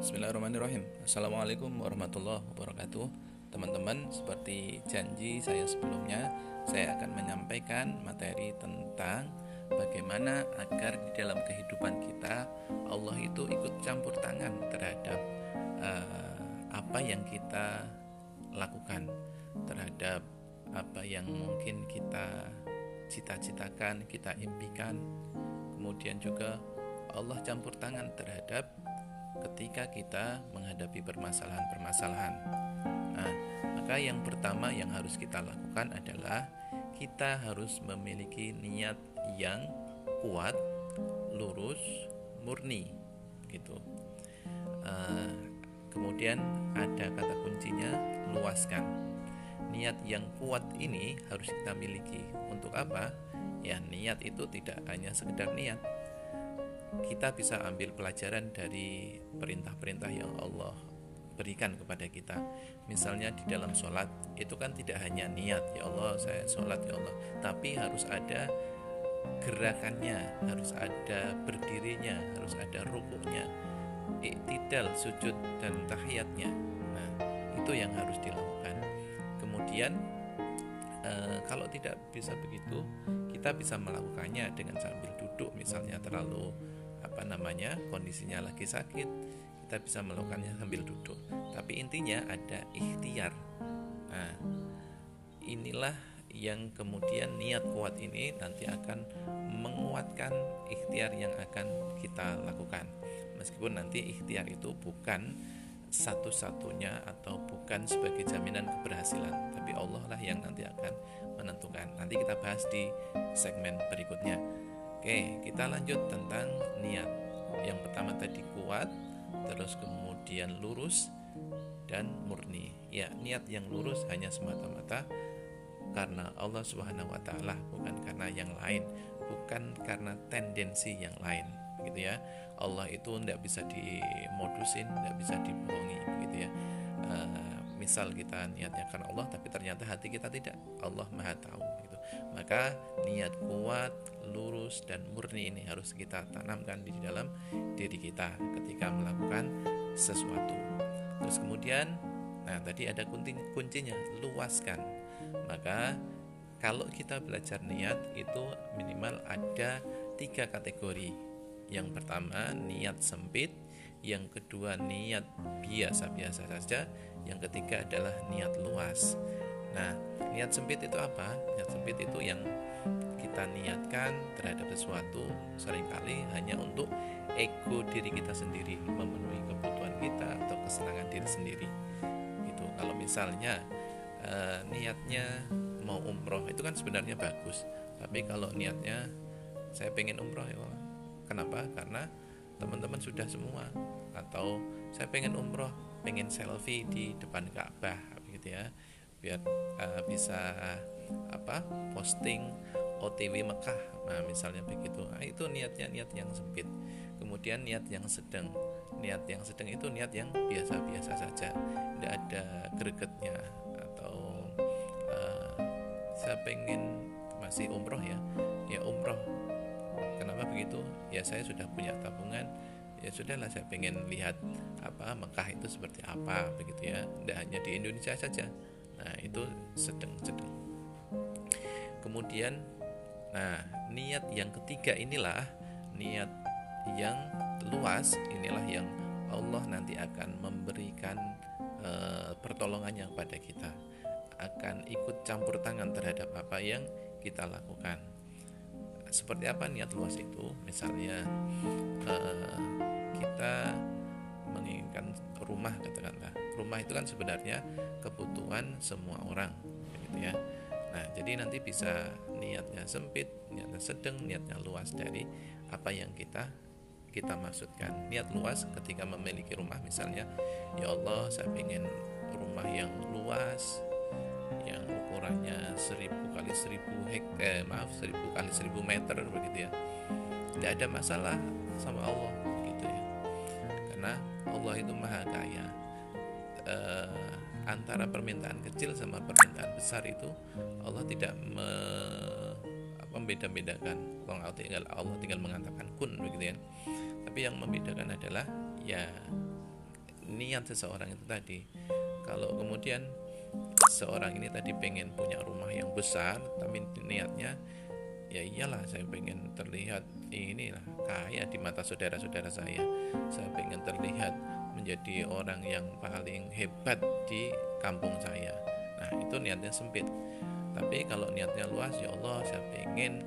Bismillahirrahmanirrahim. Assalamualaikum warahmatullahi wabarakatuh. Teman-teman, seperti janji saya sebelumnya Saya akan menyampaikan materi tentang Bagaimana agar di dalam kehidupan kita Allah itu ikut campur tangan terhadap uh, Apa yang kita lakukan Terhadap apa yang mungkin kita cita-citakan, kita impikan. Kemudian juga Allah campur tangan terhadap ketika kita menghadapi permasalahan-permasalahan. Nah, maka yang pertama yang harus kita lakukan adalah kita harus memiliki niat yang kuat, lurus, murni, gitu. Uh, kemudian ada kata kuncinya luaskan. Niat yang kuat ini harus kita miliki. Untuk apa? Ya, niat itu tidak hanya sekedar niat, kita bisa ambil pelajaran dari perintah-perintah yang Allah berikan kepada kita. Misalnya di dalam sholat itu kan tidak hanya niat ya Allah saya sholat ya Allah, tapi harus ada gerakannya, harus ada berdirinya, harus ada rukuknya, iktidal, sujud dan tahiyatnya. Nah itu yang harus dilakukan. Kemudian e, kalau tidak bisa begitu, kita bisa melakukannya dengan sambil duduk misalnya terlalu apa namanya kondisinya lagi sakit kita bisa melakukannya sambil duduk. Tapi intinya ada ikhtiar. Nah inilah yang kemudian niat kuat ini nanti akan menguatkan ikhtiar yang akan kita lakukan. Meskipun nanti ikhtiar itu bukan satu-satunya atau bukan sebagai jaminan keberhasilan tapi Allah lah yang nanti akan menentukan. Nanti kita bahas di segmen berikutnya Oke, kita lanjut tentang niat. Yang pertama tadi kuat, terus kemudian lurus dan murni. Ya, niat yang lurus hanya semata-mata karena Allah Subhanahu wa taala, bukan karena yang lain, bukan karena tendensi yang lain, gitu ya. Allah itu tidak bisa dimodusin, tidak bisa dibohongi, gitu ya. Uh, misal kita niatnya karena Allah tapi ternyata hati kita tidak, Allah Maha tahu gitu. Maka niat kuat, lurus dan murni ini harus kita tanamkan di dalam diri kita ketika melakukan sesuatu. Terus kemudian, nah tadi ada kunci kuncinya luaskan. Maka kalau kita belajar niat itu minimal ada tiga kategori. Yang pertama niat sempit, yang kedua niat biasa-biasa saja, yang ketiga adalah niat luas. Nah, niat sempit itu apa? Niat sempit itu yang kita niatkan terhadap sesuatu sering kali hanya untuk ego diri kita sendiri memenuhi kebutuhan kita atau kesenangan diri sendiri. Itu kalau misalnya e, niatnya mau umroh itu kan sebenarnya bagus. Tapi kalau niatnya saya pengen umroh ya kenapa? Karena teman-teman sudah semua. Atau saya pengen umroh pengen selfie di depan Ka'bah gitu ya. Biar uh, bisa apa posting OTW Mekah. Nah misalnya begitu. Nah, itu niatnya niat yang sempit. Kemudian niat yang sedang. Niat yang sedang itu niat yang biasa-biasa saja. Tidak ada gregetnya atau uh, saya pengen masih umroh ya. Ya umroh begitu ya saya sudah punya tabungan. Ya sudahlah saya pengen lihat apa Mekah itu seperti apa begitu ya. Tidak hanya di Indonesia saja. Nah itu sedang-sedang kemudian Nah, niat yang ketiga inilah niat yang luas, inilah yang Allah nanti akan memberikan e, pertolongannya kepada kita. Akan ikut campur tangan terhadap apa yang kita lakukan. Seperti apa niat luas itu? Misalnya e, kita menginginkan rumah katakanlah. Rumah itu kan sebenarnya kebutuhan semua orang, gitu ya Nah, jadi nanti bisa niatnya sempit, niatnya sedang, niatnya luas dari apa yang kita kita maksudkan. Niat luas ketika memiliki rumah misalnya, ya Allah, saya ingin rumah yang luas, yang ukurannya seribu kali seribu hek, eh, maaf seribu kali seribu meter begitu ya. Tidak ada masalah sama Allah gitu ya, karena Allah itu maha kaya. Eh, antara permintaan kecil sama permintaan besar itu Allah tidak me, membeda-bedakan Allah tinggal Allah tinggal mengatakan kun begitu ya tapi yang membedakan adalah ya niat seseorang itu tadi kalau kemudian seorang ini tadi pengen punya rumah yang besar tapi niatnya ya iyalah saya pengen terlihat inilah kaya di mata saudara-saudara saya. Saya pengen terlihat menjadi orang yang paling hebat di kampung saya. Nah itu niatnya sempit. Tapi kalau niatnya luas ya Allah saya pengen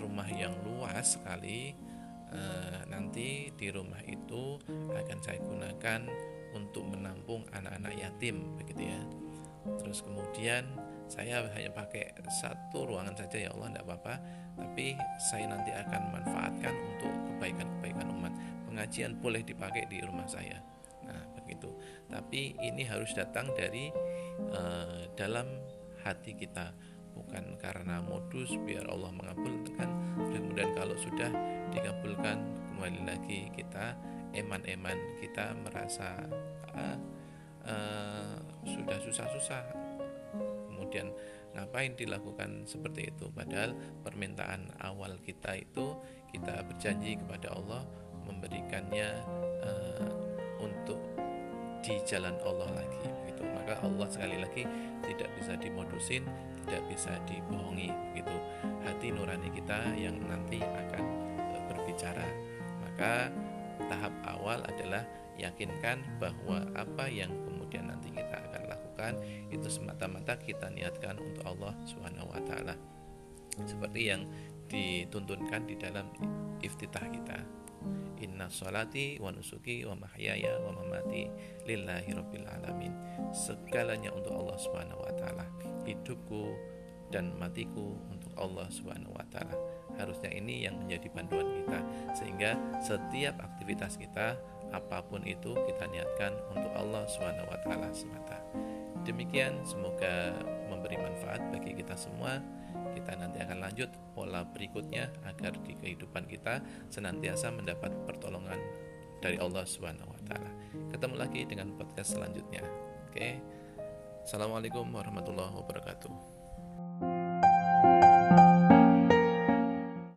rumah yang luas sekali e, nanti di rumah itu akan saya gunakan untuk menampung anak-anak yatim begitu ya terus kemudian saya hanya pakai satu ruangan saja ya Allah tidak apa-apa. Tapi saya nanti akan manfaatkan untuk kebaikan-kebaikan umat. Pengajian boleh dipakai di rumah saya. Nah begitu. Tapi ini harus datang dari uh, dalam hati kita. Bukan karena modus biar Allah mengabulkan. Kemudian kalau sudah dikabulkan kembali lagi kita eman-eman kita merasa uh, uh, sudah susah-susah. Kemudian ngapain dilakukan seperti itu? Padahal permintaan awal kita itu kita berjanji kepada Allah memberikannya uh, untuk di jalan Allah lagi gitu maka Allah sekali lagi tidak bisa dimodusin tidak bisa dibohongi gitu hati nurani kita yang nanti akan uh, berbicara. Maka tahap awal adalah yakinkan bahwa apa yang kemudian nanti kita akan lakukan itu semata-mata kita niatkan untuk Allah Subhanahu wa taala. Seperti yang dituntunkan di dalam iftitah kita. Inna salati wa nusuki wa mahyaya wa mamati lillahi rabbil alamin. Segalanya untuk Allah Subhanahu wa taala. Hidupku dan matiku untuk Allah Subhanahu wa taala. Harusnya ini yang menjadi panduan kita sehingga setiap aktivitas kita apa pun itu kita niatkan untuk Allah Subhanahu wa taala semata. Demikian semoga memberi manfaat bagi kita semua. Kita nanti akan lanjut pola berikutnya agar di kehidupan kita senantiasa mendapat pertolongan dari Allah Subhanahu wa taala. Ketemu lagi dengan podcast selanjutnya. Oke. Assalamualaikum warahmatullahi wabarakatuh.